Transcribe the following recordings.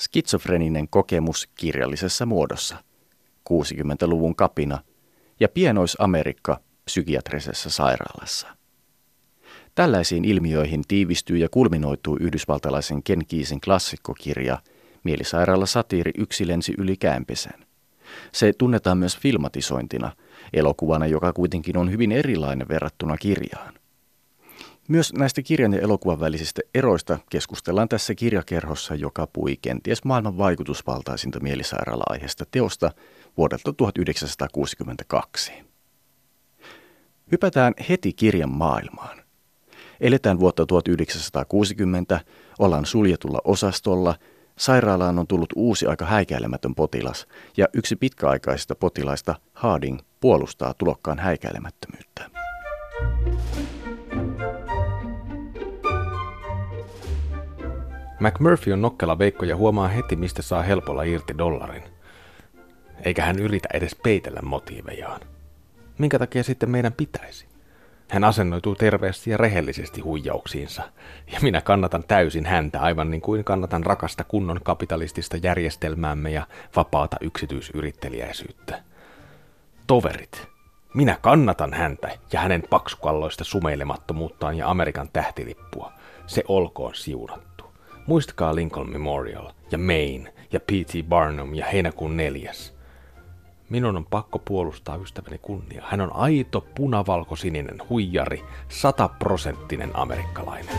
Skitsofreninen kokemus kirjallisessa muodossa. 60-luvun kapina ja pienois-Amerikka psykiatrisessa sairaalassa. Tällaisiin ilmiöihin tiivistyy ja kulminoituu yhdysvaltalaisen Ken Kiisin klassikkokirja Mielisairaala satiiri Yksi lensi yli käänpesän. Se tunnetaan myös filmatisointina, elokuvana, joka kuitenkin on hyvin erilainen verrattuna kirjaan. Myös näistä kirjan ja elokuvan välisistä eroista keskustellaan tässä kirjakerhossa, joka pui kenties maailman vaikutusvaltaisinta mielisairaala-aiheesta teosta vuodelta 1962. Hypätään heti kirjan maailmaan. Eletään vuotta 1960, ollaan suljetulla osastolla, sairaalaan on tullut uusi aika häikäilemätön potilas ja yksi pitkäaikaisista potilaista, Harding, puolustaa tulokkaan häikäilemättömyyttä. McMurphy on nokkela veikko ja huomaa heti, mistä saa helpolla irti dollarin. Eikä hän yritä edes peitellä motiivejaan. Minkä takia sitten meidän pitäisi? Hän asennoituu terveesti ja rehellisesti huijauksiinsa, ja minä kannatan täysin häntä aivan niin kuin kannatan rakasta kunnon kapitalistista järjestelmäämme ja vapaata yksityisyrittelijäisyyttä. Toverit, minä kannatan häntä ja hänen paksukalloista sumeilemattomuuttaan ja Amerikan tähtilippua. Se olkoon siunattu. Muistakaa Lincoln Memorial ja Maine ja P.T. Barnum ja heinäkuun neljäs. Minun on pakko puolustaa ystäväni kunnia. Hän on aito punavalkosininen huijari, sataprosenttinen amerikkalainen.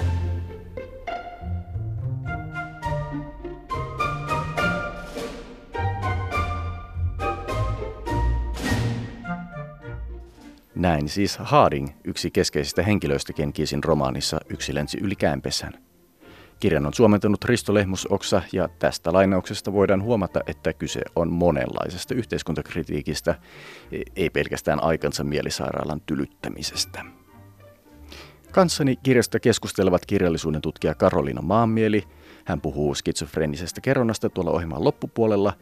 Näin siis Harding, yksi keskeisistä henkilöistä Kenkisin romaanissa Yksi lensi yli käänpesän. Kirjan on suomentanut Risto Lehmusoksa ja tästä lainauksesta voidaan huomata, että kyse on monenlaisesta yhteiskuntakritiikistä, ei pelkästään aikansa mielisairaalan tylyttämisestä. Kanssani kirjasta keskustelevat kirjallisuuden tutkija Karolina Maanmieli, hän puhuu skitsofrenisesta kerronnasta tuolla ohjelman loppupuolella,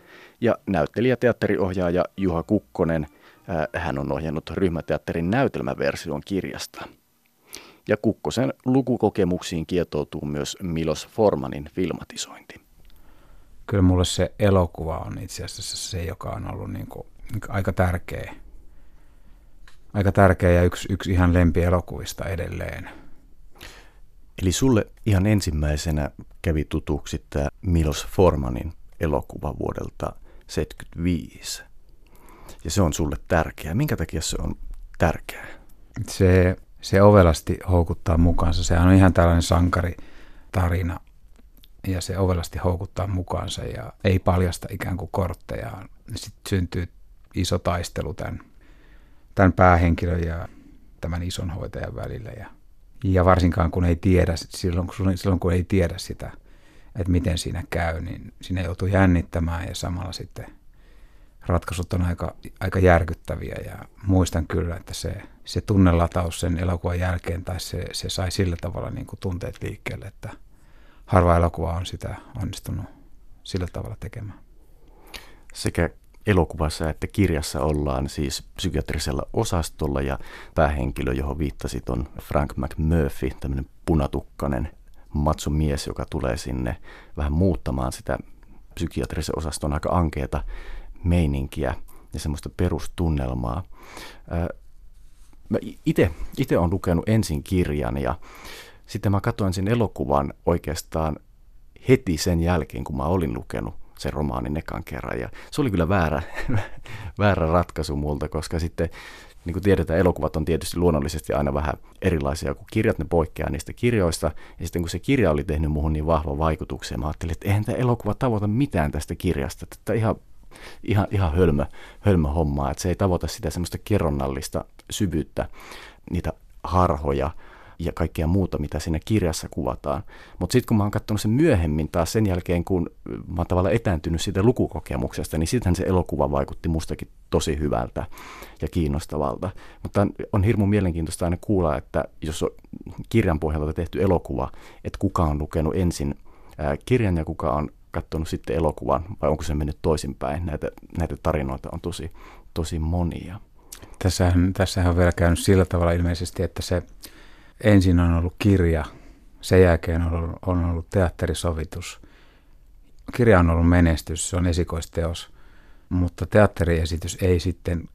ja näyttelijä teatteriohjaaja Juha Kukkonen, hän on ohjannut ryhmäteatterin näytelmäversion kirjasta – ja Kukkosen lukukokemuksiin kietoutuu myös Milos Formanin filmatisointi. Kyllä mulle se elokuva on itse asiassa se, joka on ollut niin kuin, niin kuin aika tärkeä. Aika tärkeä ja yksi, yksi ihan elokuvista edelleen. Eli sulle ihan ensimmäisenä kävi tutuksi tämä Milos Formanin elokuva vuodelta 1975. Ja se on sulle tärkeä. Minkä takia se on tärkeää? Se se ovelasti houkuttaa mukaansa. Sehän on ihan tällainen sankaritarina ja se ovelasti houkuttaa mukaansa ja ei paljasta ikään kuin kortteja. Sitten syntyy iso taistelu tämän, tämän päähenkilön ja tämän ison hoitajan välillä. Ja, ja varsinkaan kun ei tiedä, silloin, silloin kun ei tiedä sitä, että miten siinä käy, niin sinne joutuu jännittämään ja samalla sitten ratkaisut on aika, aika järkyttäviä ja muistan kyllä, että se, se tunnelataus sen elokuvan jälkeen tai se, se sai sillä tavalla niin kuin tunteet liikkeelle, että harva elokuva on sitä onnistunut sillä tavalla tekemään. Sekä elokuvassa että kirjassa ollaan siis psykiatrisella osastolla ja päähenkilö, johon viittasit, on Frank McMurphy, tämmöinen punatukkainen mies, joka tulee sinne vähän muuttamaan sitä psykiatrisen osaston aika ankeeta meininkiä ja semmoista perustunnelmaa. Mä itse olen lukenut ensin kirjan ja sitten mä katsoin sen elokuvan oikeastaan heti sen jälkeen, kun mä olin lukenut sen romaanin ekan kerran. Ja se oli kyllä väärä, väärä ratkaisu multa, koska sitten niin kuin tiedetään, elokuvat on tietysti luonnollisesti aina vähän erilaisia kuin kirjat, ne poikkeaa niistä kirjoista. Ja sitten kun se kirja oli tehnyt muuhun niin vahva vaikutuksen, mä ajattelin, että eihän tämä elokuva tavoita mitään tästä kirjasta. Että ihan ihan, ihan hölmö, hölmö hommaa, että se ei tavoita sitä semmoista kerronnallista syvyyttä, niitä harhoja ja kaikkea muuta, mitä siinä kirjassa kuvataan. Mutta sitten kun mä oon katsonut sen myöhemmin taas sen jälkeen, kun mä oon tavallaan etääntynyt siitä lukukokemuksesta, niin sittenhän se elokuva vaikutti mustakin tosi hyvältä ja kiinnostavalta. Mutta on hirmu mielenkiintoista aina kuulla, että jos on kirjan pohjalta tehty elokuva, että kuka on lukenut ensin kirjan ja kuka on katsonut sitten elokuvan, vai onko se mennyt toisinpäin? Näitä, näitä tarinoita on tosi, tosi monia. Tässähän, tässähän on vielä käynyt sillä tavalla ilmeisesti, että se ensin on ollut kirja, sen jälkeen on ollut, on ollut teatterisovitus, kirja on ollut menestys, se on esikoisteos, mutta teatteriesitys ei sitten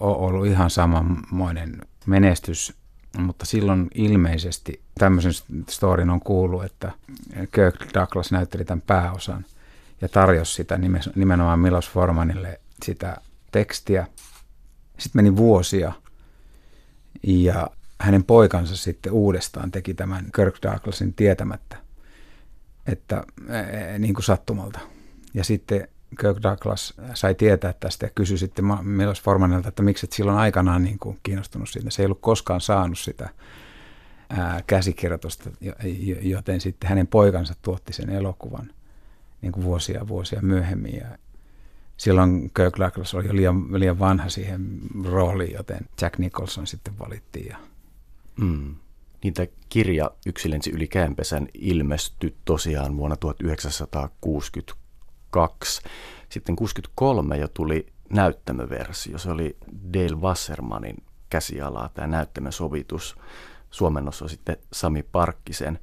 ole ollut ihan samanmoinen menestys, mutta silloin ilmeisesti tämmöisen storin on kuullut, että Kirk Douglas näytteli tämän pääosan ja tarjosi sitä nimenomaan Milos Formanille sitä tekstiä. Sitten meni vuosia ja hänen poikansa sitten uudestaan teki tämän Kirk Douglasin tietämättä, että niin kuin sattumalta. Ja sitten Kirk Douglas sai tietää tästä ja kysyi sitten Milos Formanilta, että miksi et silloin aikanaan niin kuin kiinnostunut siitä. Se ei ollut koskaan saanut sitä ää, käsikirjoitusta, joten sitten hänen poikansa tuotti sen elokuvan niin kuin vuosia vuosia myöhemmin. Ja silloin Kirk Douglas oli jo liian, liian vanha siihen rooliin, joten Jack Nicholson sitten valittiin. Ja... Mm. Niin tämä kirja Yksi lensi yli käänpesän ilmestyi tosiaan vuonna 1962. Sitten 63 jo tuli näyttämöversio. Se oli Dale Wassermanin käsialaa, tämä näyttämösovitus. Suomennossa sitten Sami Parkkisen.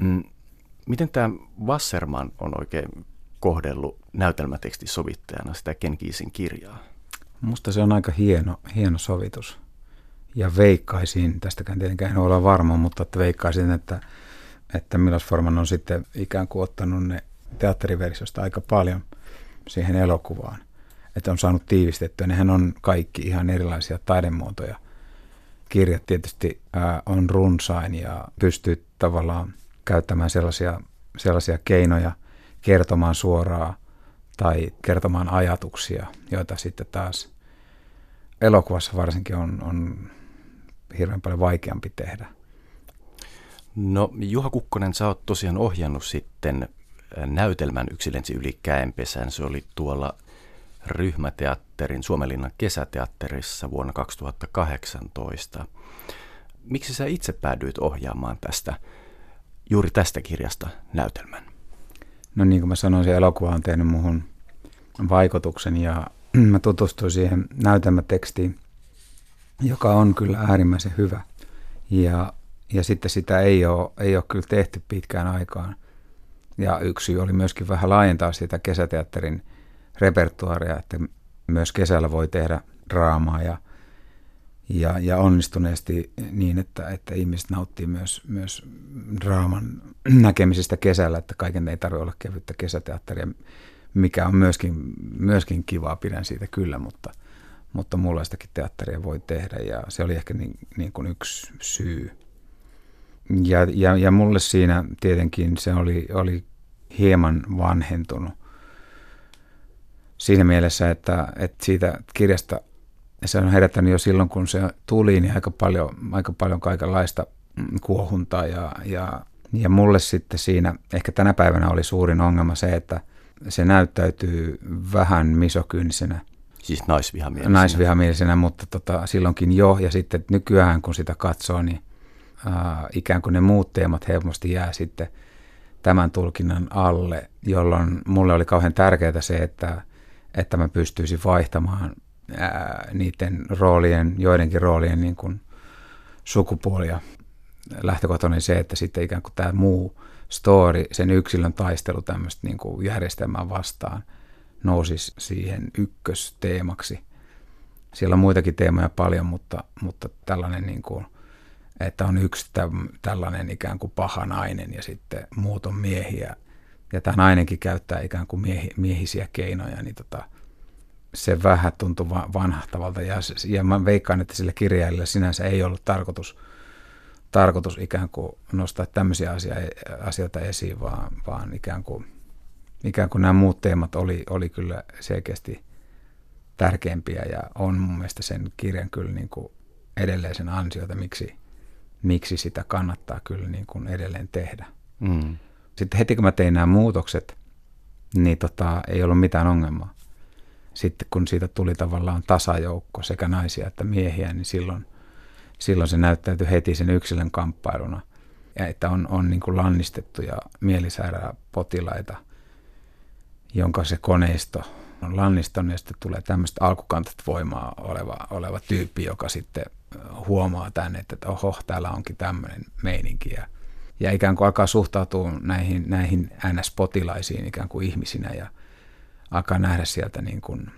Mm. Miten tämä Wasserman on oikein kohdellut näytelmätekstisovittajana sitä Ken Kiisin kirjaa? Musta se on aika hieno, hieno sovitus. Ja veikkaisin, tästäkään tietenkään en ole varma, mutta että veikkaisin, että, että Milos Forman on sitten ikään kuin ottanut ne teatteriversiosta aika paljon siihen elokuvaan. Että on saanut tiivistettyä. Nehän on kaikki ihan erilaisia taidemuotoja. Kirjat tietysti ää, on runsain ja pystyy tavallaan käyttämään sellaisia, sellaisia keinoja kertomaan suoraan tai kertomaan ajatuksia, joita sitten taas elokuvassa varsinkin on, on hirveän paljon vaikeampi tehdä. No Juha Kukkonen, sä oot tosiaan ohjannut sitten näytelmän Yksi lensi yli käenpesän. Se oli tuolla ryhmäteatterin, Suomenlinnan kesäteatterissa vuonna 2018. Miksi sä itse päädyit ohjaamaan tästä, juuri tästä kirjasta näytelmän? No niin kuin mä sanoin, se elokuva on tehnyt muhun vaikutuksen ja mä tutustuin siihen näytelmätekstiin, joka on kyllä äärimmäisen hyvä. Ja, ja sitten sitä ei ole, ei ole kyllä tehty pitkään aikaan. Ja yksi syy oli myöskin vähän laajentaa sitä kesäteatterin repertuaaria, että myös kesällä voi tehdä draamaa ja, ja, ja onnistuneesti niin, että, että ihmiset nauttii myös, myös draaman näkemisestä kesällä, että kaiken ei tarvitse olla kevyttä kesäteatteria, mikä on myöskin, myöskin kivaa, pidän siitä kyllä, mutta, mutta muunlaistakin teatteria voi tehdä ja se oli ehkä niin, niin kuin yksi syy. Ja, ja, ja mulle siinä tietenkin se oli, oli hieman vanhentunut siinä mielessä, että, että siitä kirjasta se on herättänyt jo silloin, kun se tuli, niin aika paljon, aika paljon kaikenlaista kuohuntaa ja, ja, ja mulle sitten siinä, ehkä tänä päivänä oli suurin ongelma se, että se näyttäytyy vähän misokyynisenä. Siis naisvihamielisenä. Naisvihamielisenä, mutta tota, silloinkin jo. Ja sitten nykyään, kun sitä katsoo, niin ää, ikään kuin ne muut teemat helposti jää sitten tämän tulkinnan alle, jolloin mulle oli kauhean tärkeää se, että, että mä pystyisin vaihtamaan ää, niiden roolien, joidenkin roolien niin kuin sukupuolia. Lähtökohtainen se, että sitten ikään kuin tämä muu story, sen yksilön taistelu tämmöistä niin kuin järjestelmää vastaan nousisi siihen ykkösteemaksi. Siellä on muitakin teemoja paljon, mutta, mutta tällainen niin kuin, että on yksi tällainen ikään kuin paha nainen ja sitten muut on miehiä. Ja tämä nainenkin käyttää ikään kuin miehi, miehisiä keinoja, niin tota, se vähän tuntui vanhahtavalta. Ja, ja mä veikkaan, että sille kirjailijalla sinänsä ei ollut tarkoitus, tarkoitus ikään kuin nostaa tämmöisiä asia, asioita esiin, vaan, vaan ikään, kuin, ikään kuin nämä muut teemat oli, oli kyllä selkeästi tärkeimpiä ja on mun mielestä sen kirjan kyllä niin kuin edelleen sen ansiota, miksi, miksi sitä kannattaa kyllä niin kuin edelleen tehdä. Mm. Sitten heti kun mä tein nämä muutokset, niin tota, ei ollut mitään ongelmaa sitten kun siitä tuli tavallaan tasajoukko sekä naisia että miehiä, niin silloin, silloin se näyttäytyi heti sen yksilön kamppailuna. Ja että on, on niin kuin lannistettuja mielisairapotilaita, jonka se koneisto on lannistunut ja sitten tulee tämmöistä alkukantat voimaa oleva, oleva tyyppi, joka sitten huomaa tänne, että oho, täällä onkin tämmöinen meininki. Ja, ja ikään kuin alkaa suhtautua näihin, näihin NS-potilaisiin ikään kuin ihmisinä ja alkaa nähdä sieltä niin kuin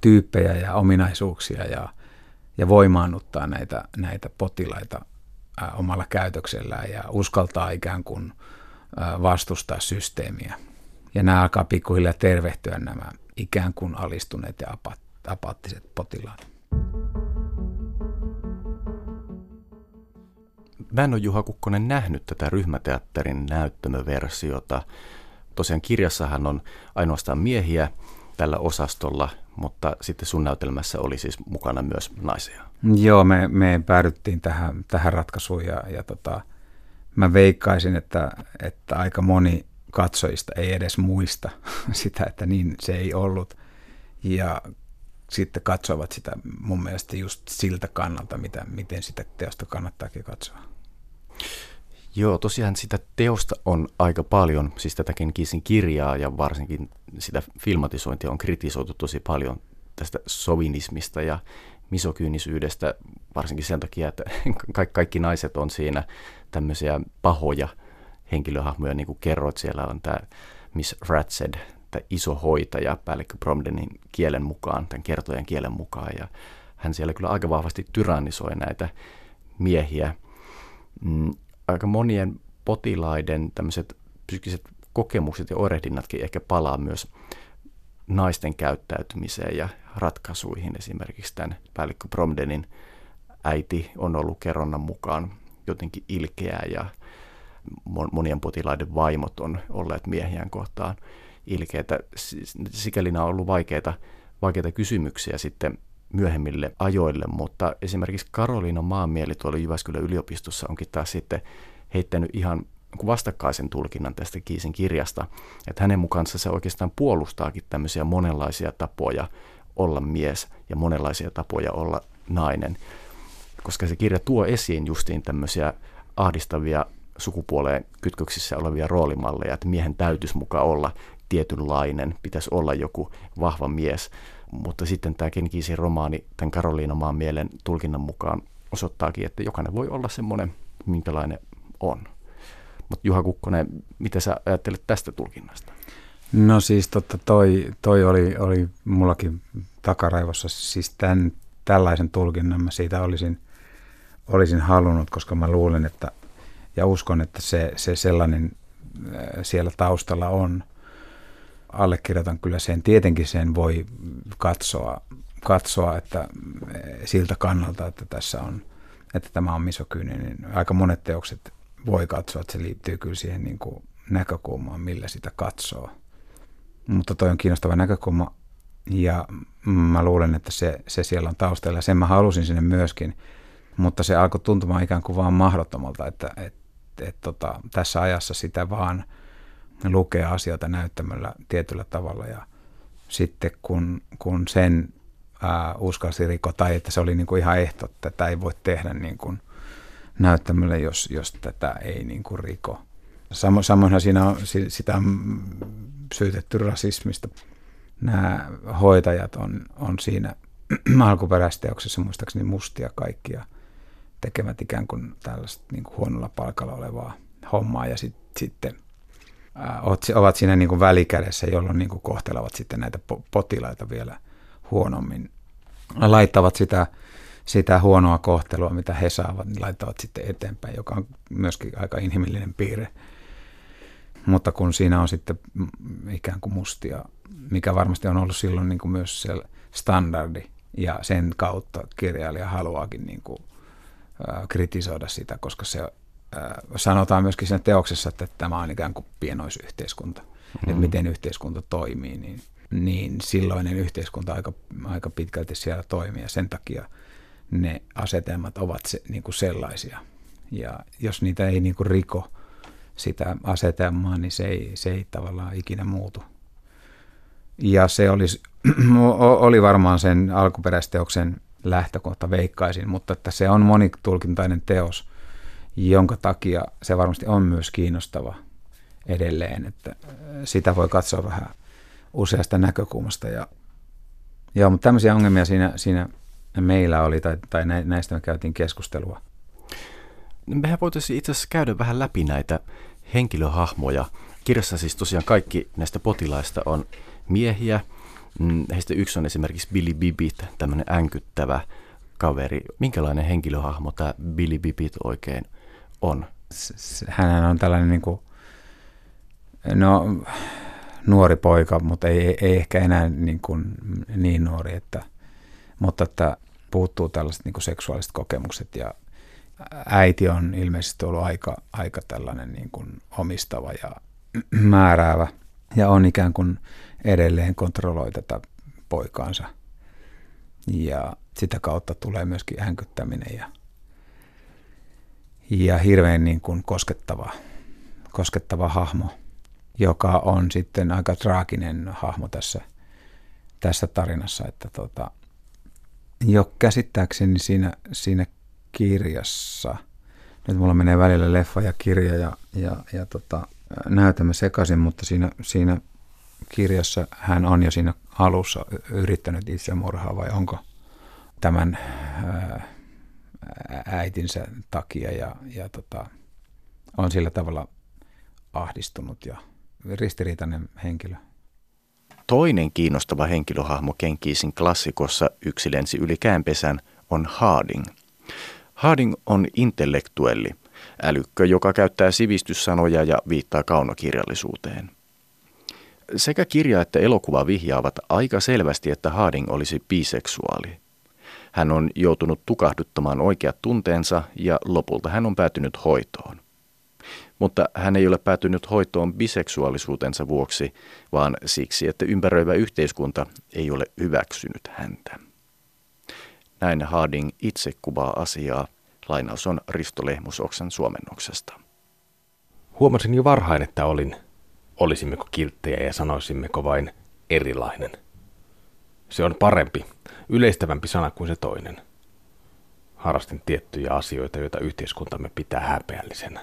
tyyppejä ja ominaisuuksia ja, ja voimaannuttaa näitä, näitä potilaita ää, omalla käytöksellään ja uskaltaa ikään kuin ää, vastustaa systeemiä. Ja nämä alkaa pikkuhiljaa tervehtyä nämä ikään kuin alistuneet ja apaattiset potilaat. Mä en ole Juha Kukkonen nähnyt tätä ryhmäteatterin näyttämöversiota. Tosiaan kirjassahan on ainoastaan miehiä tällä osastolla, mutta sitten sun näytelmässä oli siis mukana myös naisia. Joo, me, me päädyttiin tähän, tähän ratkaisuun ja, ja tota, mä veikkaisin, että, että aika moni katsojista ei edes muista sitä, että niin se ei ollut. Ja sitten katsoivat sitä mun mielestä just siltä kannalta, mitä, miten sitä teosta kannattaakin katsoa. Joo, tosiaan sitä teosta on aika paljon, siis tätäkin Kissin kirjaa ja varsinkin sitä filmatisointia on kritisoitu tosi paljon tästä sovinismista ja misokyynisyydestä, varsinkin sen takia, että kaikki, kaikki naiset on siinä tämmöisiä pahoja henkilöhahmoja, niin kuin kerroit, siellä on tämä Miss Ratsed, tämä iso hoitaja päällikkö Bromdenin kielen mukaan, tämän kertojen kielen mukaan, ja hän siellä kyllä aika vahvasti tyrannisoi näitä miehiä. Mm, aika monien potilaiden tämmöiset psyykkiset kokemukset ja oirehdinnatkin ehkä palaa myös naisten käyttäytymiseen ja ratkaisuihin. Esimerkiksi tämän päällikkö Bromdenin äiti on ollut kerronnan mukaan jotenkin ilkeää ja monien potilaiden vaimot on olleet miehiään kohtaan ilkeitä. Sikäli nämä on ollut vaikeita, vaikeita kysymyksiä sitten myöhemmille ajoille, mutta esimerkiksi Karoliina Maanmieli tuolla Jyväskylän yliopistossa onkin taas sitten heittänyt ihan vastakkaisen tulkinnan tästä Kiisin kirjasta, että hänen mukaansa se oikeastaan puolustaakin tämmöisiä monenlaisia tapoja olla mies ja monenlaisia tapoja olla nainen, koska se kirja tuo esiin justiin tämmöisiä ahdistavia sukupuoleen kytköksissä olevia roolimalleja, että miehen täytyisi mukaan olla tietynlainen, pitäisi olla joku vahva mies. Mutta sitten tämä Kenkiisin romaani tämän Karoliina Maan mielen tulkinnan mukaan osoittaakin, että jokainen voi olla semmoinen, minkälainen on. Mutta Juha Kukkonen, mitä sä ajattelet tästä tulkinnasta? No siis totta, toi, toi oli, oli mullakin takaraivossa, siis tämän, tällaisen tulkinnan mä siitä olisin, olisin halunnut, koska mä luulen, että ja uskon, että se, se sellainen äh, siellä taustalla on. Allekirjoitan kyllä sen. Tietenkin sen voi katsoa, katsoa että äh, siltä kannalta, että tässä on, että tämä on misokyyninen. Niin aika monet teokset voi katsoa, että se liittyy kyllä siihen niin kuin näkökulmaan, millä sitä katsoo. Mutta toi on kiinnostava näkökulma ja mä luulen, että se, se siellä on taustalla sen mä halusin sinne myöskin, mutta se alkoi tuntumaan ikään kuin vaan mahdottomalta, että, että et tota, tässä ajassa sitä vaan lukee asioita näyttämällä tietyllä tavalla ja sitten kun, kun sen ää, uskalsi riko tai että se oli niin kuin ihan ehto, että tätä ei voi tehdä niin kuin näyttämällä, jos, jos tätä ei niin kuin riko. Samo, samoinhan siinä on, sitä on syytetty rasismista. Nämä hoitajat on, on siinä alkuperäisteoksessa muistaakseni mustia kaikkia – tekevät ikään kuin tällaista niin kuin huonolla palkalla olevaa hommaa ja sit, sitten ovat siinä niin kuin välikädessä, jolloin niin kuin kohtelevat sitten näitä potilaita vielä huonommin. Laittavat sitä, sitä huonoa kohtelua, mitä he saavat, niin laittavat sitten eteenpäin, joka on myöskin aika inhimillinen piirre. Mutta kun siinä on sitten ikään kuin mustia, mikä varmasti on ollut silloin niin kuin myös se standardi, ja sen kautta kirjailija haluaakin niin kuin kritisoida sitä, koska se sanotaan myöskin siinä teoksessa, että tämä on ikään kuin pienoisyhteiskunta, mm-hmm. että miten yhteiskunta toimii, niin, niin silloinen yhteiskunta aika, aika pitkälti siellä toimii ja sen takia ne asetelmat ovat se, niin kuin sellaisia. Ja jos niitä ei niin kuin riko sitä asetelmaa, niin se ei, se ei tavallaan ikinä muutu. Ja se olisi, oli varmaan sen alkuperäisteoksen lähtökohta veikkaisin, mutta että se on monitulkintainen teos, jonka takia se varmasti on myös kiinnostava edelleen, että sitä voi katsoa vähän useasta näkökulmasta. Ja, joo, mutta tämmöisiä ongelmia siinä, siinä meillä oli, tai, tai näistä me käytiin keskustelua. Mehän voitaisiin itse asiassa käydä vähän läpi näitä henkilöhahmoja. Kirjassa siis tosiaan kaikki näistä potilaista on miehiä. Mm, heistä yksi on esimerkiksi Billy Bibit, tämmöinen änkyttävä kaveri. Minkälainen henkilöhahmo tämä Billy Bibit oikein on? Hän on tällainen niin kuin, no, nuori poika, mutta ei, ei ehkä enää niin, kuin, niin nuori, että, mutta että puuttuu tällaiset niin kuin seksuaaliset kokemukset ja äiti on ilmeisesti ollut aika, aika tällainen niin kuin omistava ja määräävä ja on ikään kuin edelleen kontrolloi tätä poikaansa. Ja sitä kautta tulee myöskin hänkyttäminen ja, ja hirveän niin kuin koskettava, koskettava hahmo, joka on sitten aika traaginen hahmo tässä, tässä tarinassa, että tota, jo käsittääkseni siinä, siinä kirjassa, nyt mulla menee välillä leffa ja kirja ja, ja, ja tota, näytämme sekaisin, mutta siinä, siinä kirjassa hän on jo siinä alussa yrittänyt itsemurhaa vai onko tämän ää, äitinsä takia ja, ja tota, on sillä tavalla ahdistunut ja ristiriitainen henkilö. Toinen kiinnostava henkilöhahmo Kenkiisin klassikossa Yksi lensi yli käänpesän on Harding. Harding on intellektuelli, älykkö, joka käyttää sivistyssanoja ja viittaa kaunokirjallisuuteen. Sekä kirja että elokuva vihjaavat aika selvästi, että Harding olisi biseksuaali. Hän on joutunut tukahduttamaan oikeat tunteensa ja lopulta hän on päätynyt hoitoon. Mutta hän ei ole päätynyt hoitoon biseksuaalisuutensa vuoksi, vaan siksi, että ympäröivä yhteiskunta ei ole hyväksynyt häntä. Näin Harding itse kuvaa asiaa. Lainaus on Risto Lehmusoksen suomennoksesta. Huomasin jo varhain, että olin, olisimmeko kilttejä ja sanoisimmeko vain erilainen. Se on parempi, yleistävämpi sana kuin se toinen. Harrastin tiettyjä asioita, joita yhteiskuntamme pitää häpeällisenä.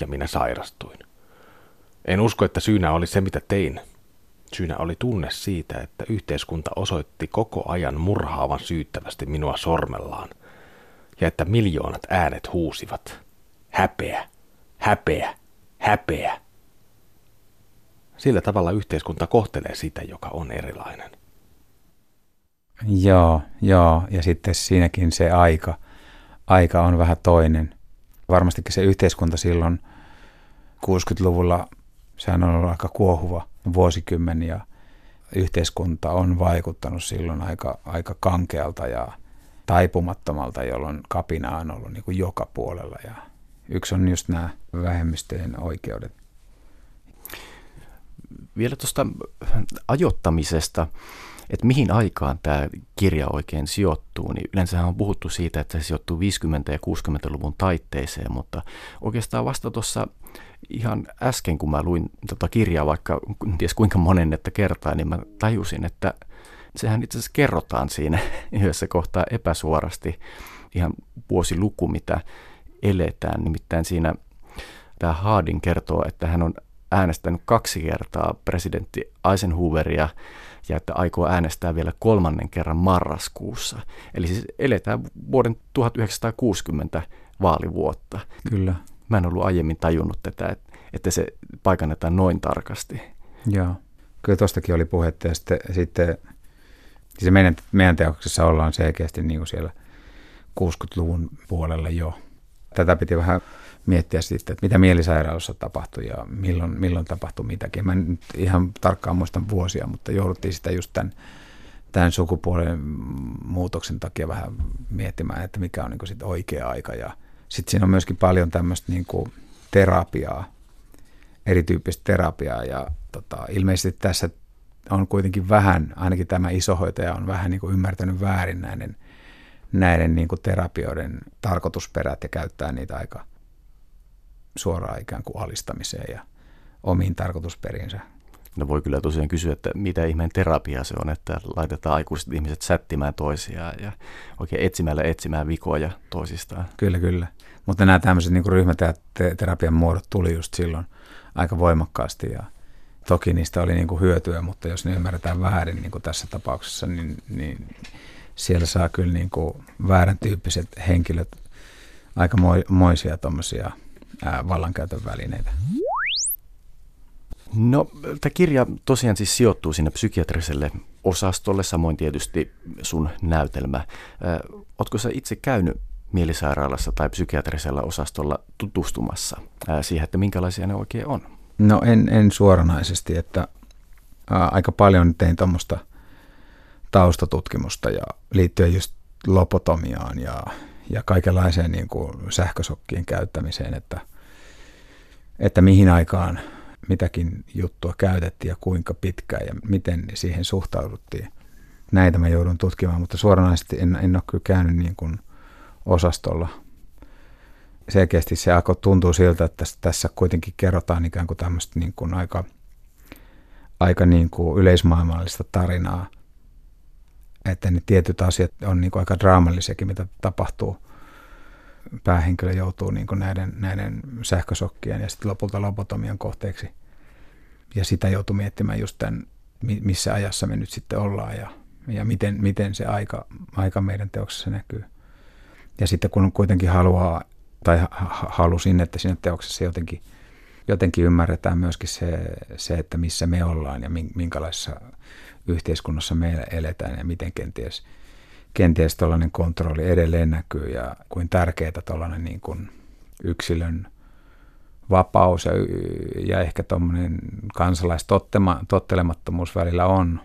Ja minä sairastuin. En usko, että syynä oli se, mitä tein. Syynä oli tunne siitä, että yhteiskunta osoitti koko ajan murhaavan syyttävästi minua sormellaan. Ja että miljoonat äänet huusivat. Häpeä, häpeä, häpeä. Sillä tavalla yhteiskunta kohtelee sitä, joka on erilainen. Joo, joo. Ja sitten siinäkin se aika, aika on vähän toinen. Varmastikin se yhteiskunta silloin 60-luvulla, sehän on ollut aika kuohuva vuosikymmen ja yhteiskunta on vaikuttanut silloin aika, aika kankealta ja taipumattomalta, jolloin kapina on ollut niin kuin joka puolella. Ja yksi on just nämä vähemmistöjen oikeudet. Vielä tuosta ajottamisesta että mihin aikaan tämä kirja oikein sijoittuu, niin yleensä on puhuttu siitä, että se sijoittuu 50- ja 60-luvun taitteeseen, mutta oikeastaan vasta tuossa ihan äsken, kun mä luin tota kirjaa vaikka ties kuinka monennetta kertaa, niin mä tajusin, että sehän itse asiassa kerrotaan siinä yhdessä kohtaa epäsuorasti ihan vuosiluku, mitä eletään. Nimittäin siinä tämä Hardin kertoo, että hän on äänestänyt kaksi kertaa presidentti Eisenhoweria ja että aikoo äänestää vielä kolmannen kerran marraskuussa. Eli siis eletään vuoden 1960 vaalivuotta. Kyllä. Mä en ollut aiemmin tajunnut tätä, että se paikannetaan noin tarkasti. Joo. Kyllä tuostakin oli puhetta ja sitten, sitten siis meidän, meidän teoksessa ollaan selkeästi niin kuin siellä 60-luvun puolella jo. Tätä piti vähän miettiä sitten, että mitä mielisairaalassa tapahtui ja milloin, milloin tapahtui mitäkin. Mä en ihan tarkkaan muistan vuosia, mutta jouduttiin sitä just tämän, tämän sukupuolen muutoksen takia vähän miettimään, että mikä on niin sit oikea aika. Ja sitten siinä on myöskin paljon tämmöistä niin terapiaa, erityyppistä terapiaa ja tota, ilmeisesti tässä on kuitenkin vähän, ainakin tämä isohoitaja on vähän niin kuin ymmärtänyt väärin näiden, näiden niin kuin terapioiden tarkoitusperät ja käyttää niitä aika suoraan ikään kuin alistamiseen ja omiin tarkoitusperinsä. No voi kyllä tosiaan kysyä, että mitä ihmeen terapia se on, että laitetaan aikuiset ihmiset sättimään toisiaan ja oikein etsimällä etsimään vikoja toisistaan. Kyllä, kyllä. Mutta nämä tämmöiset niin ryhmäterapian muodot tuli just silloin aika voimakkaasti ja toki niistä oli niin kuin hyötyä, mutta jos ne ymmärretään väärin niin kuin tässä tapauksessa, niin, niin siellä saa kyllä niin kuin väärän tyyppiset henkilöt aika moisia tuommoisia vallankäytön välineitä. No, tämä kirja tosiaan siis sijoittuu sinne psykiatriselle osastolle, samoin tietysti sun näytelmä. Oletko sä itse käynyt mielisairaalassa tai psykiatrisella osastolla tutustumassa siihen, että minkälaisia ne oikein on? No en, en suoranaisesti, että ää, aika paljon tein tuommoista taustatutkimusta ja liittyen just lopotomiaan ja, ja kaikenlaiseen niin kuin sähkösokkien käyttämiseen, että, että mihin aikaan mitäkin juttua käytettiin ja kuinka pitkään ja miten siihen suhtauduttiin. Näitä mä joudun tutkimaan, mutta suoranaisesti en, en ole kyllä käynyt niin kuin osastolla. Selkeästi se alkoi tuntuu siltä, että tässä kuitenkin kerrotaan ikään kuin tämmöistä niin kuin aika, aika niin kuin yleismaailmallista tarinaa, että ne tietyt asiat on niin kuin aika draamallisiakin, mitä tapahtuu – päähenkilö joutuu niin kuin näiden, näiden sähkösokkien ja sitten lopulta lobotomian kohteeksi. Ja sitä joutuu miettimään just tämän, missä ajassa me nyt sitten ollaan ja, ja miten, miten se aika, aika meidän teoksessa näkyy. Ja sitten kun kuitenkin haluaa tai halusin, että siinä teoksessa jotenkin, jotenkin ymmärretään myöskin se, se, että missä me ollaan ja minkälaisessa yhteiskunnassa me eletään ja miten kenties – kenties tuollainen kontrolli edelleen näkyy ja kuin tärkeää tuollainen niin kuin yksilön vapaus ja, ja ehkä tuommoinen kansalaistottelemattomuus välillä on.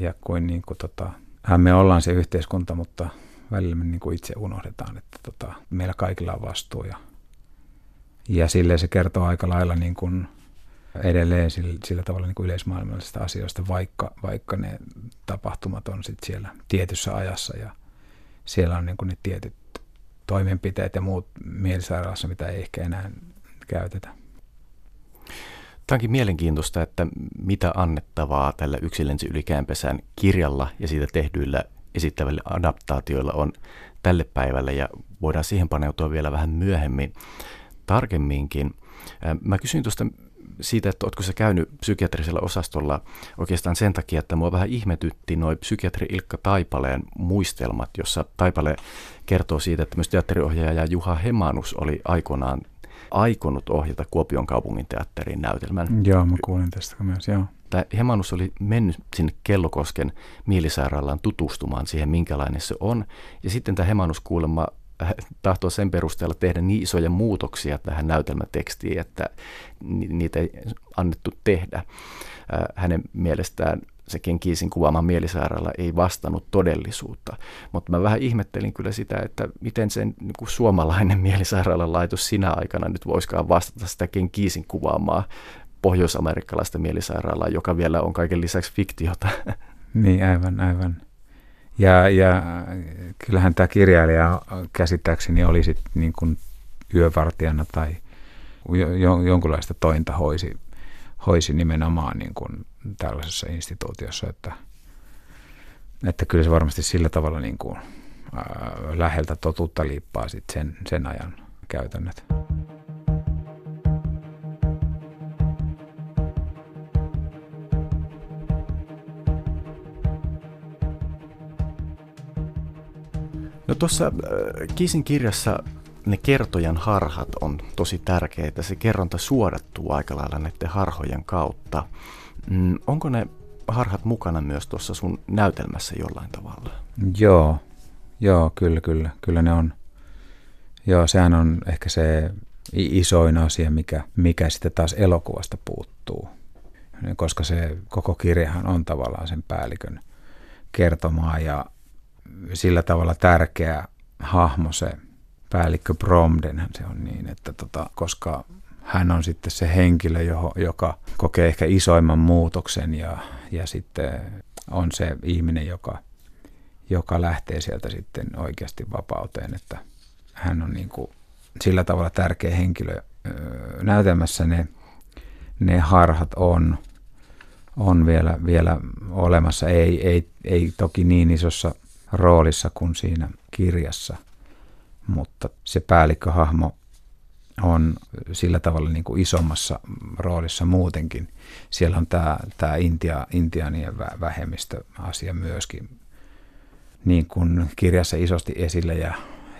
Ja kuin, niin kuin tota, me ollaan se yhteiskunta, mutta välillä me niin kuin itse unohdetaan, että tota, meillä kaikilla on vastuu. Ja, ja silleen se kertoo aika lailla niin kuin edelleen sillä, sillä tavalla niin kuin yleismaailmallisista asioista, vaikka, vaikka ne tapahtumat on sit siellä tietyssä ajassa ja siellä on niin kuin ne tietyt toimenpiteet ja muut mielisairaalassa, mitä ei ehkä enää käytetä. Tämä onkin mielenkiintoista, että mitä annettavaa tällä yksilönsä ylikäänpesän kirjalla ja siitä tehdyillä esittävillä adaptaatioilla on tälle päivälle ja voidaan siihen paneutua vielä vähän myöhemmin tarkemminkin. Mä kysyin tuosta siitä, että oletko sä käynyt psykiatrisella osastolla oikeastaan sen takia, että mua vähän ihmetytti noin psykiatri Ilkka Taipaleen muistelmat, jossa Taipale kertoo siitä, että myös teatteriohjaaja Juha Hemanus oli aikoinaan aikonut ohjata Kuopion kaupungin teatterin näytelmän. Joo, mä kuulin tästä myös, joo. Tämä Hemanus oli mennyt sinne Kellokosken mielisairaalaan tutustumaan siihen, minkälainen se on. Ja sitten tämä Hemanus kuulemma tahtoo sen perusteella tehdä niin isoja muutoksia tähän näytelmätekstiin, että niitä ei annettu tehdä. Hänen mielestään se Kenkiisin kuvaama mielisairaala ei vastannut todellisuutta. Mutta mä vähän ihmettelin kyllä sitä, että miten sen niin kuin suomalainen mielisairaalan laitos sinä aikana nyt voisikaan vastata sitä Kenkiisin kuvaamaa pohjoisamerikkalaista mielisairaalaa, joka vielä on kaiken lisäksi fiktiota. Niin, aivan, aivan. Ja, ja kyllähän tämä kirjailija käsittääkseni oli sitten niin kuin yövartijana tai jo, jonkunlaista tointa hoisi, hoisi nimenomaan niin kuin tällaisessa instituutiossa, että, että kyllä se varmasti sillä tavalla niin kuin, ää, läheltä totuutta liippaa sit sen, sen ajan käytännöt. No tuossa äh, Kisin kirjassa ne kertojan harhat on tosi tärkeitä. Se kerronta suodattuu aika lailla näiden harhojen kautta. Mm, onko ne harhat mukana myös tuossa sun näytelmässä jollain tavalla? Joo, joo, kyllä, kyllä, kyllä ne on. Joo, sehän on ehkä se isoin asia, mikä, mikä sitten taas elokuvasta puuttuu. Koska se koko kirjahan on tavallaan sen päällikön kertomaa ja sillä tavalla tärkeä hahmo se päällikkö Bromden, se on niin, että tota, koska hän on sitten se henkilö, johon, joka kokee ehkä isoimman muutoksen ja, ja sitten on se ihminen, joka, joka lähtee sieltä sitten oikeasti vapauteen, että hän on niin kuin sillä tavalla tärkeä henkilö. Näytelmässä ne, ne harhat on, on vielä, vielä olemassa, ei, ei, ei toki niin isossa roolissa kuin siinä kirjassa, mutta se päällikköhahmo on sillä tavalla niin kuin isommassa roolissa muutenkin. Siellä on tämä, tämä Intia, intianien vähemmistöasia myöskin niin kuin kirjassa isosti esillä ja,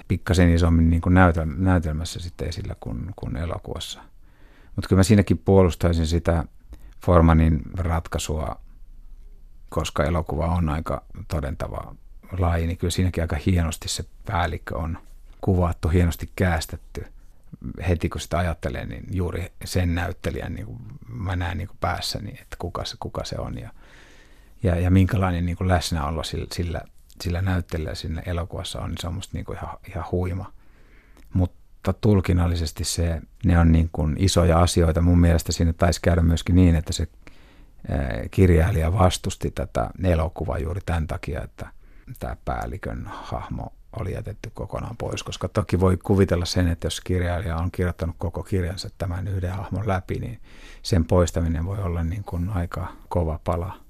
pikkasen isommin niin kuin näytel, näytelmässä sitten esillä kuin, kuin elokuvassa. Mutta kyllä mä siinäkin puolustaisin sitä Formanin ratkaisua, koska elokuva on aika todentava laji, niin kyllä siinäkin aika hienosti se päällikkö on kuvattu, hienosti käästetty. Heti kun sitä ajattelee, niin juuri sen näyttelijän niin kuin mä näen niin kuin päässäni, että kuka se, kuka se on ja, ja, ja minkälainen niin kuin läsnäolo sillä, sillä, sillä näyttelijällä siinä elokuvassa on, niin se on musta niin kuin ihan, ihan huima. Mutta tulkinnallisesti se, ne on niin kuin isoja asioita. Mun mielestä siinä taisi käydä myöskin niin, että se kirjailija vastusti tätä elokuvaa juuri tämän takia, että tämä päällikön hahmo oli jätetty kokonaan pois, koska toki voi kuvitella sen, että jos kirjailija on kirjoittanut koko kirjansa tämän yhden hahmon läpi, niin sen poistaminen voi olla niin kuin aika kova pala.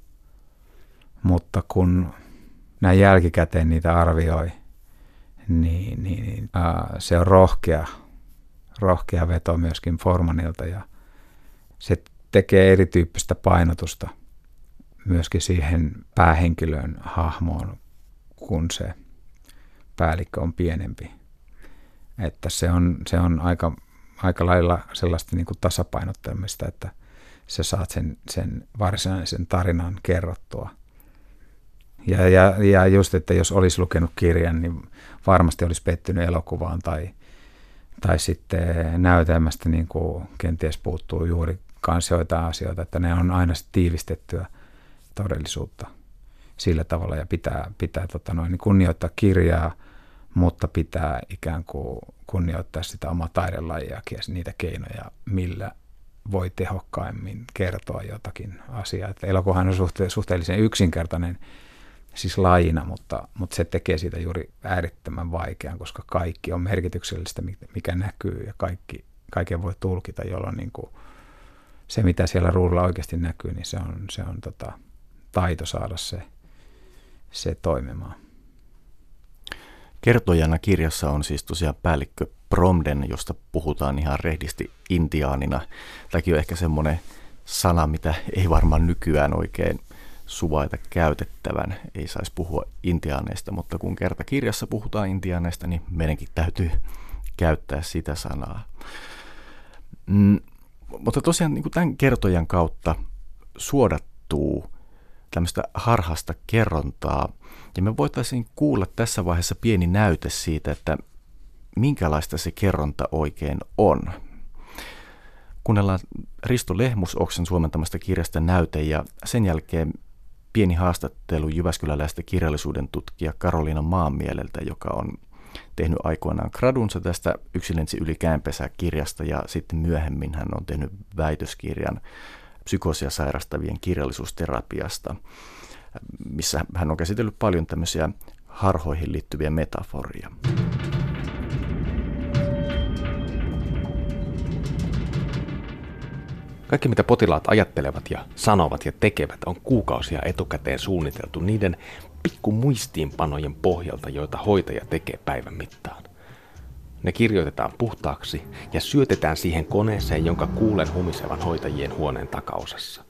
Mutta kun näin jälkikäteen niitä arvioi, niin, niin, niin ää, se on rohkea, rohkea veto myöskin Formanilta ja se tekee erityyppistä painotusta myöskin siihen päähenkilön hahmoon, kun se päällikkö on pienempi. Että se on, se on aika, aika lailla sellaista niin kuin tasapainottamista, että sä saat sen, sen varsinaisen tarinan kerrottua. Ja, ja, ja just, että jos olisi lukenut kirjan, niin varmasti olisi pettynyt elokuvaan tai, tai sitten näytelmästä niin kuin kenties puuttuu juuri kans joitain asioita, että ne on aina tiivistettyä todellisuutta sillä tavalla ja pitää, pitää tota noin, niin kunnioittaa kirjaa, mutta pitää ikään kuin kunnioittaa sitä omaa taidelajiakin ja niitä keinoja, millä voi tehokkaimmin kertoa jotakin asiaa. Että elokuvahan on suhte- suhteellisen yksinkertainen siis lajina, mutta, mutta se tekee siitä juuri äärettömän vaikean, koska kaikki on merkityksellistä, mikä näkyy ja kaikki, kaiken voi tulkita, jolloin niin kuin se, mitä siellä ruudulla oikeasti näkyy, niin se on, se on tota, taito saada se, se toimimaan. Kertojana kirjassa on siis tosiaan päällikkö Promden, josta puhutaan ihan rehdisti intiaanina. Tämäkin on ehkä semmoinen sana, mitä ei varmaan nykyään oikein suvaita käytettävän. Ei saisi puhua intiaaneista, mutta kun kerta kirjassa puhutaan intiaaneista, niin meidänkin täytyy käyttää sitä sanaa. Mm, mutta tosiaan niin kuin tämän kertojan kautta suodattuu tämmöistä harhasta kerrontaa. Ja me voitaisiin kuulla tässä vaiheessa pieni näyte siitä, että minkälaista se kerronta oikein on. Kuunnellaan Risto Lehmusoksen suomentamasta kirjasta näyte ja sen jälkeen pieni haastattelu Jyväskyläläistä kirjallisuuden tutkija Karoliina Maanmieleltä, joka on tehnyt aikoinaan gradunsa tästä Yksilenssi yli kirjasta ja sitten myöhemmin hän on tehnyt väitöskirjan psykoosia sairastavien kirjallisuusterapiasta, missä hän on käsitellyt paljon tämmöisiä harhoihin liittyviä metaforia. Kaikki mitä potilaat ajattelevat ja sanovat ja tekevät on kuukausia etukäteen suunniteltu niiden pikku muistiinpanojen pohjalta, joita hoitaja tekee päivän mittaan. Ne kirjoitetaan puhtaaksi ja syötetään siihen koneeseen, jonka kuulen humisevan hoitajien huoneen takaosassa.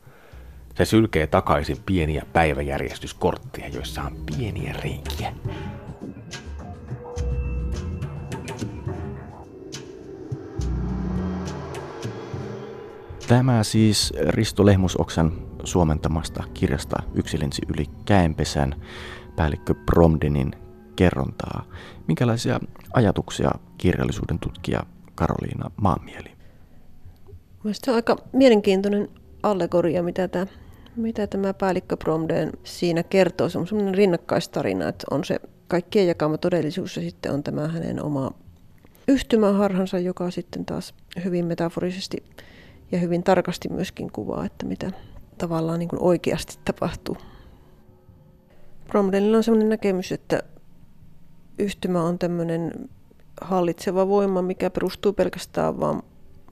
Se sylkee takaisin pieniä päiväjärjestyskortteja, joissa on pieniä reikiä. Tämä siis Risto Lehmusoksan suomentamasta kirjasta Yksilinsi yli käenpesän päällikkö Bromdenin kerrontaa. Minkälaisia ajatuksia kirjallisuuden tutkija Karoliina Maamieli? Mielestäni se on aika mielenkiintoinen allegoria, mitä tämä, mitä tämä päällikkö Bromden siinä kertoo. Se on semmoinen rinnakkaistarina, että on se kaikkien jakama todellisuus ja sitten on tämä hänen oma yhtymäharhansa, joka sitten taas hyvin metaforisesti ja hyvin tarkasti myöskin kuvaa, että mitä tavallaan niin kuin oikeasti tapahtuu. Bromdenilla on sellainen näkemys, että yhtymä on tämmöinen hallitseva voima, mikä perustuu pelkästään vain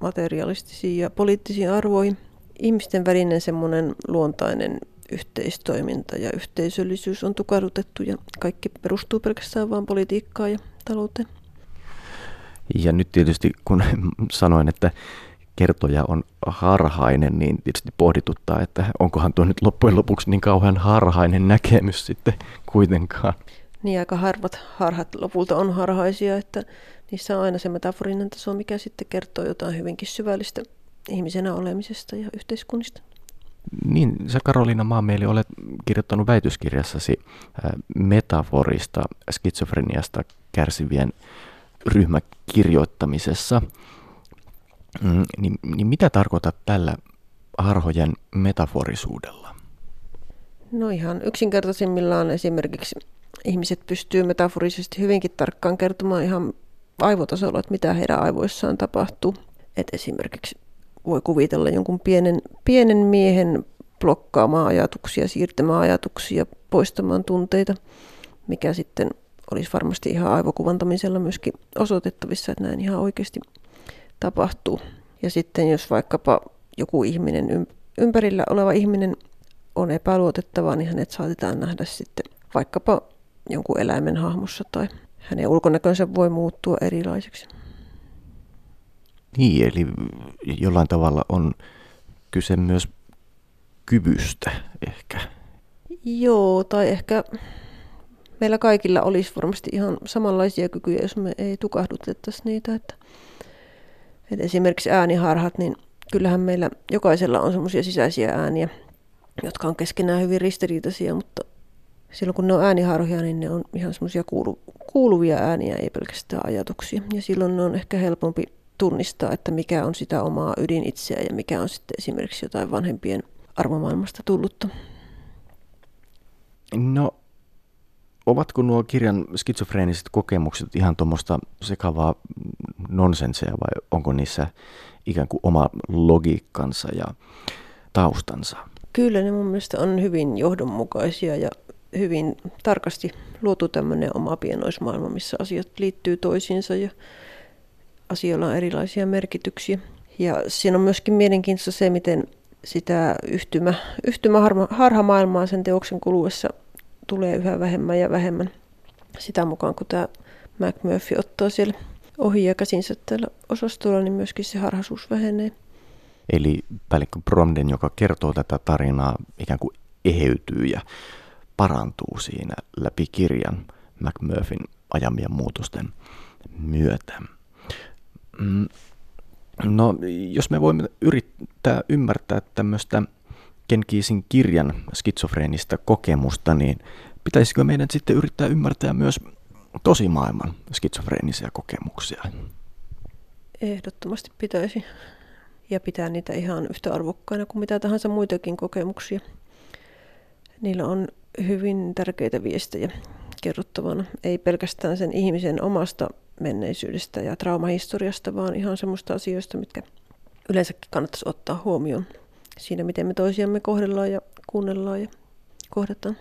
materialistisiin ja poliittisiin arvoihin. Ihmisten välinen semmoinen luontainen yhteistoiminta ja yhteisöllisyys on tukahdutettu ja kaikki perustuu pelkästään vain politiikkaan ja talouteen. Ja nyt tietysti kun sanoin, että kertoja on harhainen, niin tietysti pohdituttaa, että onkohan tuo nyt loppujen lopuksi niin kauhean harhainen näkemys sitten kuitenkaan. Niin aika harvat harhat lopulta on harhaisia, että niissä on aina se metaforinen taso, mikä sitten kertoo jotain hyvinkin syvällistä ihmisenä olemisesta ja yhteiskunnista. Niin, sä Karoliina Maamieli olet kirjoittanut väitöskirjassasi metaforista skitsofreniasta kärsivien ryhmäkirjoittamisessa. Mm, niin, niin mitä tarkoitat tällä harhojen metaforisuudella? No ihan yksinkertaisimmillaan esimerkiksi ihmiset pystyy metaforisesti hyvinkin tarkkaan kertomaan ihan aivotasolla, että mitä heidän aivoissaan tapahtuu. Et esimerkiksi voi kuvitella jonkun pienen, pienen miehen blokkaamaan ajatuksia, siirtämään ajatuksia, poistamaan tunteita, mikä sitten olisi varmasti ihan aivokuvantamisella myöskin osoitettavissa, että näin ihan oikeasti tapahtuu. Ja sitten jos vaikkapa joku ihminen, ympärillä oleva ihminen on epäluotettava, niin hänet saatetaan nähdä sitten vaikkapa jonkun eläimen hahmossa tai hänen ulkonäkönsä voi muuttua erilaiseksi. Niin, eli jollain tavalla on kyse myös kyvystä ehkä. Joo, tai ehkä meillä kaikilla olisi varmasti ihan samanlaisia kykyjä, jos me ei tukahdutettaisi niitä. Että, että esimerkiksi ääniharhat, niin kyllähän meillä jokaisella on semmoisia sisäisiä ääniä, jotka on keskenään hyvin ristiriitaisia, mutta silloin kun ne on ääniharhoja, niin ne on ihan semmoisia kuulu, kuuluvia ääniä, ei pelkästään ajatuksia. Ja silloin ne on ehkä helpompi tunnistaa, että mikä on sitä omaa ydinitseä ja mikä on sitten esimerkiksi jotain vanhempien arvomaailmasta tullutta. No, ovatko nuo kirjan skitsofreeniset kokemukset ihan tuommoista sekavaa nonsensea vai onko niissä ikään kuin oma logiikkansa ja taustansa? Kyllä ne mun mielestä on hyvin johdonmukaisia ja hyvin tarkasti luotu tämmöinen oma pienoismaailma, missä asiat liittyy toisiinsa ja asioilla on erilaisia merkityksiä. Ja siinä on myöskin mielenkiintoista se, miten sitä yhtymä, yhtymä harha maailmaa sen teoksen kuluessa tulee yhä vähemmän ja vähemmän sitä mukaan, kun tämä McMurphy ottaa siellä ohi ja käsinsä tällä osastolla, niin myöskin se harhaisuus vähenee. Eli päällikkö Bromden, joka kertoo tätä tarinaa, ikään kuin eheytyy ja parantuu siinä läpi kirjan McMurphyn ajamien muutosten myötä. Mm, no, jos me voimme yrittää ymmärtää tämmöistä Ken Kiisin kirjan skitsofreenista kokemusta, niin pitäisikö meidän sitten yrittää ymmärtää myös tosimaailman skitsofreenisia kokemuksia? Ehdottomasti pitäisi. Ja pitää niitä ihan yhtä arvokkaina kuin mitä tahansa muitakin kokemuksia. Niillä on hyvin tärkeitä viestejä kerrottavana. Ei pelkästään sen ihmisen omasta menneisyydestä ja traumahistoriasta, vaan ihan semmoista asioista, mitkä yleensäkin kannattaisi ottaa huomioon siinä, miten me toisiamme kohdellaan ja kuunnellaan ja kohdataan.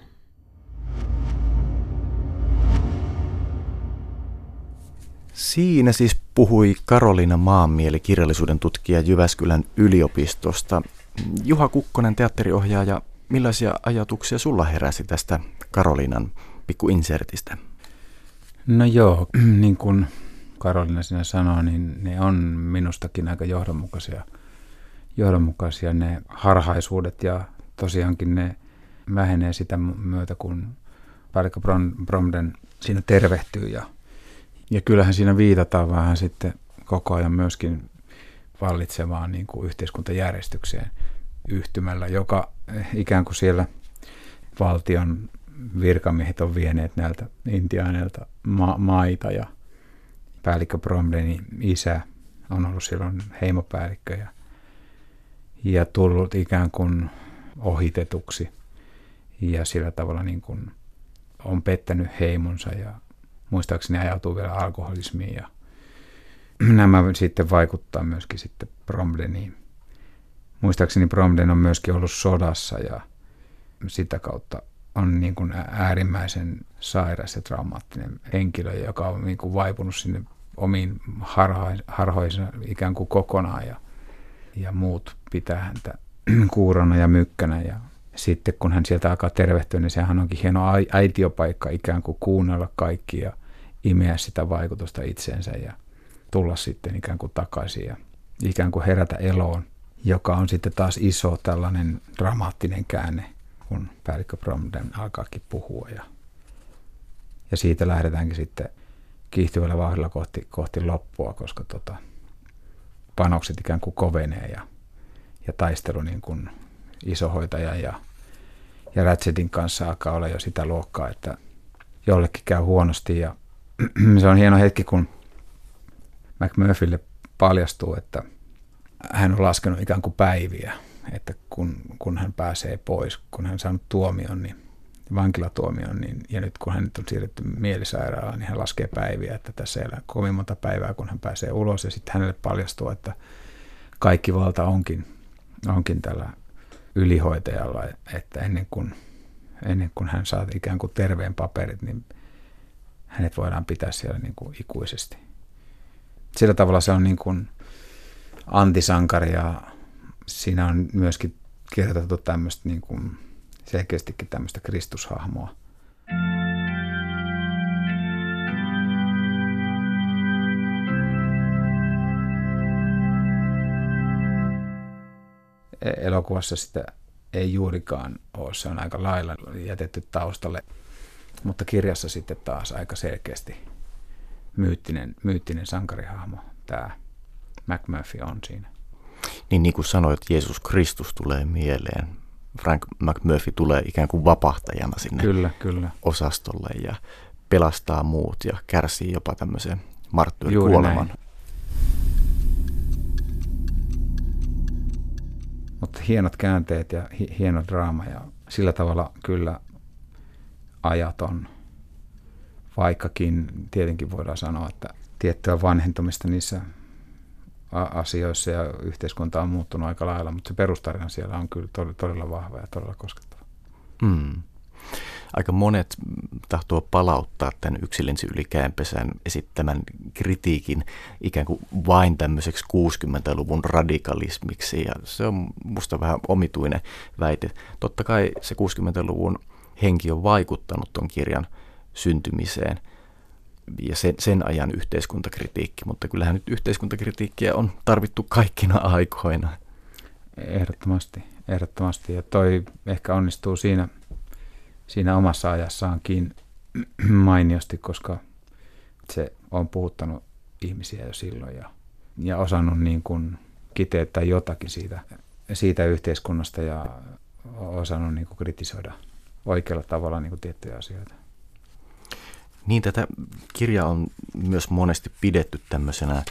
Siinä siis puhui Karoliina Maanmieli, kirjallisuuden tutkija Jyväskylän yliopistosta. Juha Kukkonen, teatteriohjaaja, millaisia ajatuksia sulla heräsi tästä Karoliinan pikkuinsertistä? No joo, niin kuin Karolina sinä sanoi, niin ne on minustakin aika johdonmukaisia, johdonmukaisia ne harhaisuudet ja tosiaankin ne vähenee sitä myötä, kun päällikkö Bromden siinä tervehtyy ja, ja kyllähän siinä viitataan vähän sitten koko ajan myöskin vallitsevaan niin kuin yhteiskuntajärjestykseen yhtymällä, joka ikään kuin siellä valtion virkamiehet on vieneet näiltä intiaaneilta ma- maita ja päällikkö Bromdenin isä on ollut silloin heimopäällikkö ja, ja tullut ikään kuin ohitetuksi ja sillä tavalla niin kuin on pettänyt heimonsa ja muistaakseni ajautuu vielä alkoholismiin ja nämä sitten vaikuttaa myöskin sitten Bromdeniin. Muistaakseni Bromden on myöskin ollut sodassa ja sitä kautta on niin kuin äärimmäisen sairas ja traumaattinen henkilö, joka on niin kuin vaipunut sinne omiin harhoihin ikään kuin kokonaan ja, ja muut pitää häntä kuurana ja mykkänä. Ja sitten kun hän sieltä alkaa tervehtyä, niin sehän onkin hieno äitiopaikka ikään kuin kuunnella kaikki ja imeä sitä vaikutusta itseensä ja tulla sitten ikään kuin takaisin ja ikään kuin herätä eloon, joka on sitten taas iso tällainen dramaattinen käänne kun päällikkö Bromden alkaakin puhua. Ja, Ja siitä lähdetäänkin sitten kiihtyvällä vauhdilla kohti, kohti loppua, koska tota, panokset ikään kuin kovenee ja, ja taistelu niin kuin isohoitajan ja, ja Ratchetin kanssa alkaa olla jo sitä luokkaa, että jollekin käy huonosti ja se on hieno hetki, kun McMurphylle paljastuu, että hän on laskenut ikään kuin päiviä, että kun, kun hän pääsee pois, kun hän saanut tuomion, niin vankilatuomion, niin, ja nyt kun hän on siirretty mielisairaalaan, niin hän laskee päiviä, että tässä ei ole kovin monta päivää, kun hän pääsee ulos, ja sitten hänelle paljastuu, että kaikki valta onkin, onkin tällä ylihoitajalla, että ennen kuin, ennen kuin hän saa ikään kuin terveen paperit, niin hänet voidaan pitää siellä niin kuin ikuisesti. Sillä tavalla se on niin kuin antisankari ja siinä on myöskin kirjoitettu tämmöistä niin kuin selkeästikin tämmöistä Kristushahmoa. E- elokuvassa sitä ei juurikaan ole, se on aika lailla jätetty taustalle, mutta kirjassa sitten taas aika selkeästi myyttinen, myyttinen sankarihahmo tämä McMurphy on siinä. Niin, niin kuin sanoit, Jeesus Kristus tulee mieleen. Frank McMurphy tulee ikään kuin vapahtajana sinne kyllä, kyllä. osastolle ja pelastaa muut ja kärsii jopa tämmöisen marttyyrikuoleman. Mutta hienot käänteet ja hi- hieno draama ja sillä tavalla kyllä ajaton, vaikkakin tietenkin voidaan sanoa, että tiettyä vanhentumista niissä asioissa ja yhteiskunta on muuttunut aika lailla, mutta se perustarina siellä on kyllä todella vahva ja todella koskettava. Mm. Aika monet tahtoo palauttaa tämän yksilönsä yli käänpesän esittämän kritiikin ikään kuin vain tämmöiseksi 60-luvun radikalismiksi ja se on musta vähän omituinen väite. Totta kai se 60-luvun henki on vaikuttanut tuon kirjan syntymiseen – ja sen, sen ajan yhteiskuntakritiikki, mutta kyllähän nyt yhteiskuntakritiikkiä on tarvittu kaikkina aikoina. Ehdottomasti, ehdottomasti. Ja toi ehkä onnistuu siinä, siinä omassa ajassaankin mainiosti, koska se on puhuttanut ihmisiä jo silloin ja, ja osannut niin kuin kiteyttää jotakin siitä, siitä yhteiskunnasta ja osannut niin kuin kritisoida oikealla tavalla niin kuin tiettyjä asioita. Niin tätä kirjaa on myös monesti pidetty tämmöisenä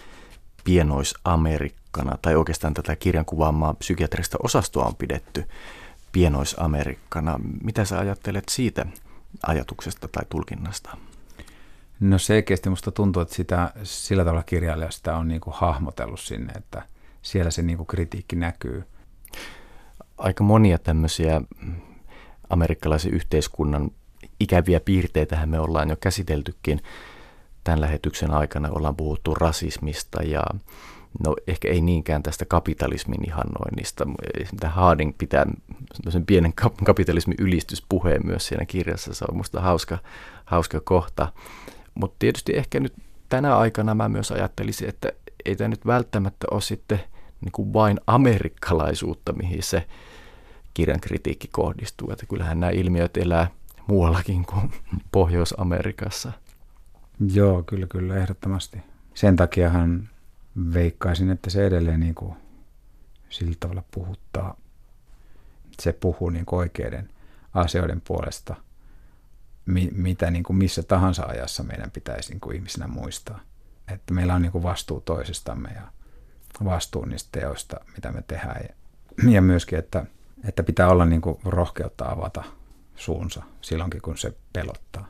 pienoisamerikkana, tai oikeastaan tätä kirjan kuvaamaa psykiatrista osastoa on pidetty pienoisamerikkana. Mitä sä ajattelet siitä ajatuksesta tai tulkinnasta? No selkeästi musta tuntuu, että sitä, sillä tavalla kirjailija sitä on niin kuin hahmotellut sinne, että siellä se niin kuin kritiikki näkyy. Aika monia tämmöisiä amerikkalaisen yhteiskunnan ikäviä piirteitä me ollaan jo käsiteltykin tämän lähetyksen aikana. Ollaan puhuttu rasismista ja no ehkä ei niinkään tästä kapitalismin ihannoinnista. Mitä Harding pitää sen pienen kapitalismin ylistyspuheen myös siinä kirjassa. Se on musta hauska, hauska kohta. Mutta tietysti ehkä nyt tänä aikana mä myös ajattelisin, että ei tämä nyt välttämättä ole sitten niin kuin vain amerikkalaisuutta, mihin se kirjan kritiikki kohdistuu. Että kyllähän nämä ilmiöt elää muuallakin kuin Pohjois-Amerikassa. Joo, kyllä, kyllä, ehdottomasti. Sen takiahan veikkaisin, että se edelleen niin kuin sillä tavalla puhuttaa. Se puhuu niin kuin oikeiden asioiden puolesta, mitä niin kuin missä tahansa ajassa meidän pitäisi niin kuin ihmisinä muistaa. Että meillä on niin kuin vastuu toisistamme ja vastuu niistä teoista, mitä me tehdään. Ja myöskin, että, että pitää olla niin kuin rohkeutta avata suunsa silloinkin, kun se pelottaa.